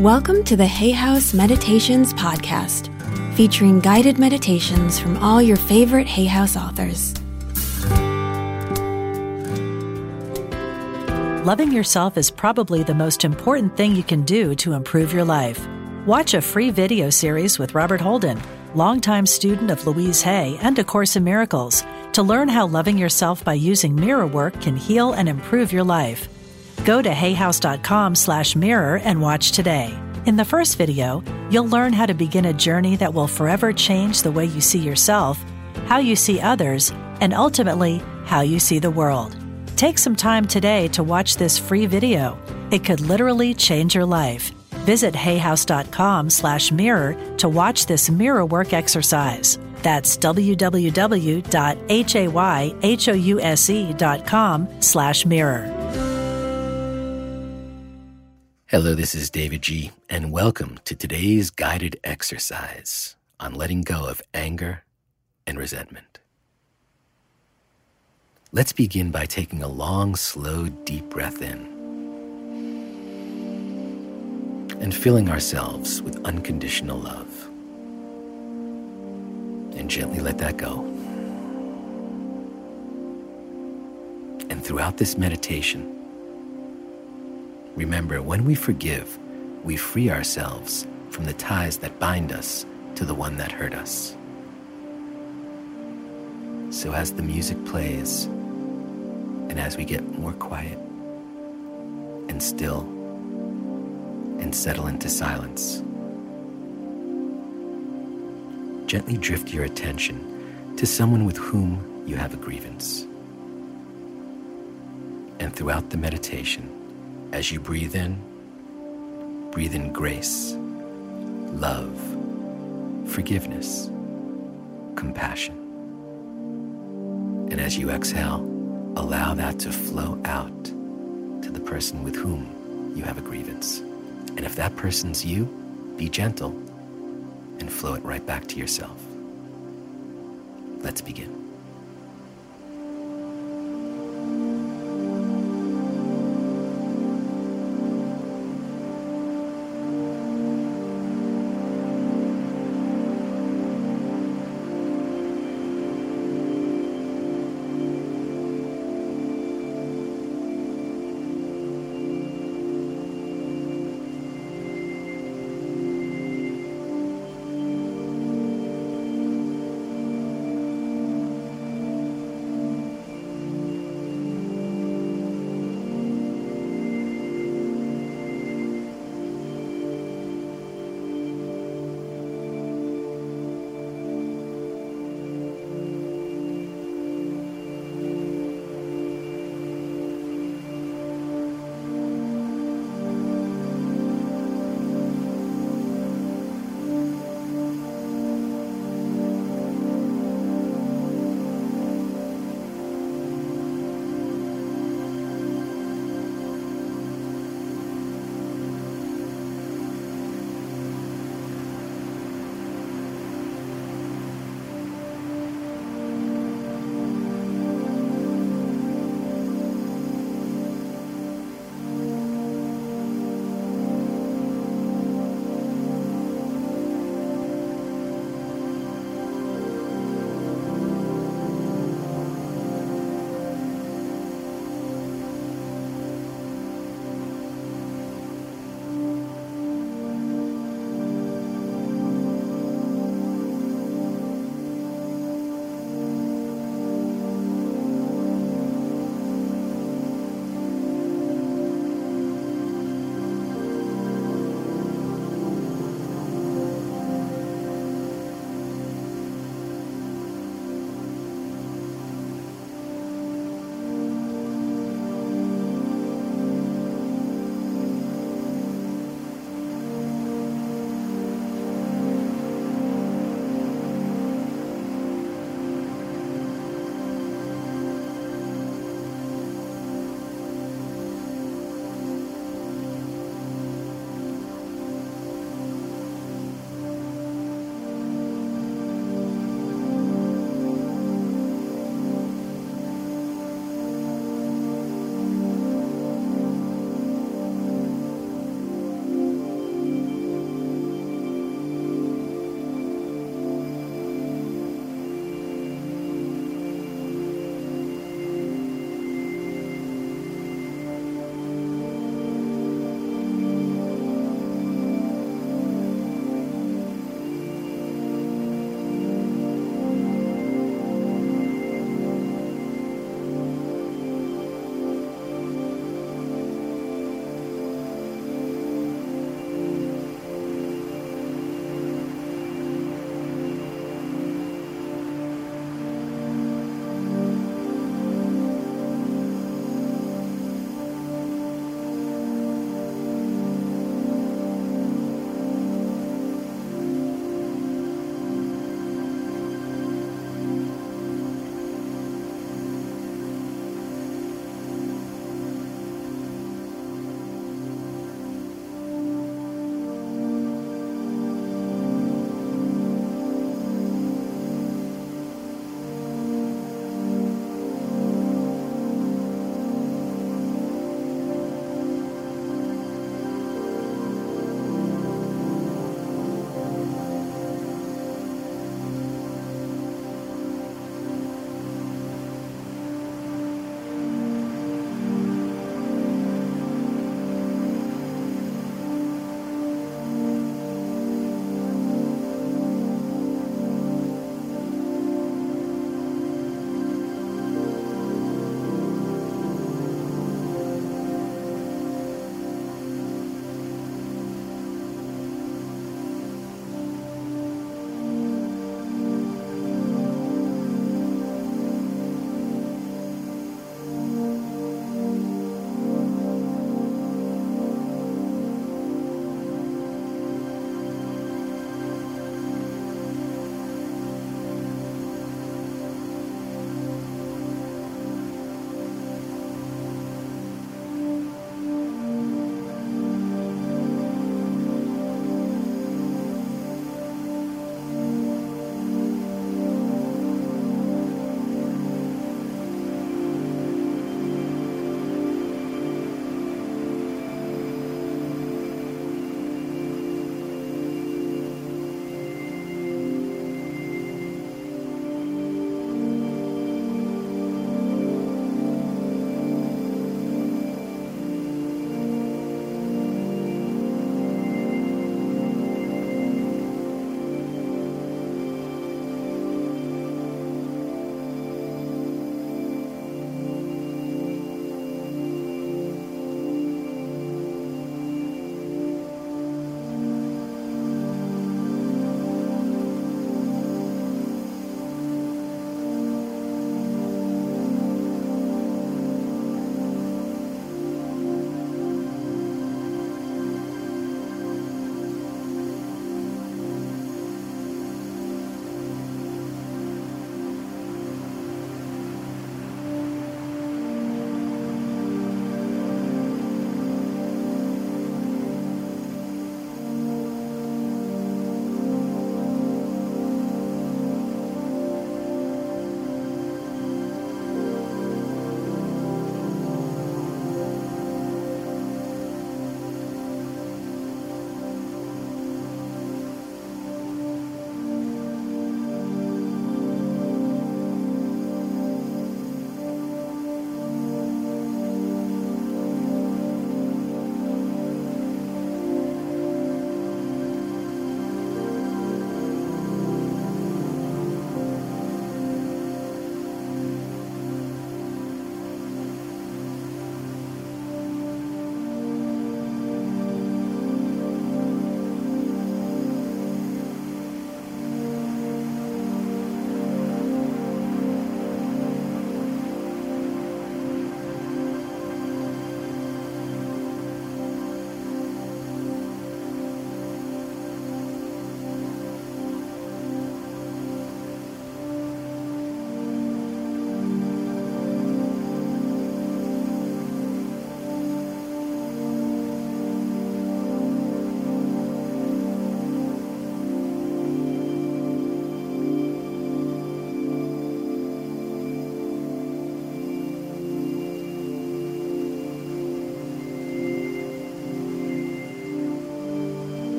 Welcome to the Hay House Meditations Podcast, featuring guided meditations from all your favorite Hay House authors. Loving yourself is probably the most important thing you can do to improve your life. Watch a free video series with Robert Holden, longtime student of Louise Hay and A Course in Miracles, to learn how loving yourself by using mirror work can heal and improve your life. Go to hayhouse.com slash mirror and watch today. In the first video, you'll learn how to begin a journey that will forever change the way you see yourself, how you see others, and ultimately, how you see the world. Take some time today to watch this free video. It could literally change your life. Visit hayhouse.com slash mirror to watch this mirror work exercise. That's www.hayhouse.com slash mirror. Hello, this is davidji, and welcome to today's guided exercise on letting go of anger and resentment. Let's begin by taking a long, slow, deep breath in and filling ourselves with unconditional love. And gently let that go. And throughout this meditation, remember when we forgive, we free ourselves from the ties that bind us to the one that hurt us. So as the music plays, and as we get more quiet and still and settle into silence, gently drift your attention to someone with whom you have a grievance. And throughout the meditation, as you breathe in, breathe in grace, love, forgiveness, compassion. And as you exhale, allow that to flow out to the person with whom you have a grievance. And if that person's you, be gentle and flow it right back to yourself. Let's begin.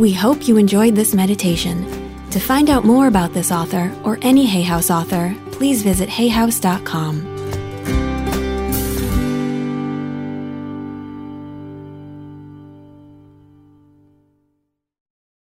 We hope you enjoyed this meditation. To find out more about this author or any Hay House author, please visit hayhouse.com.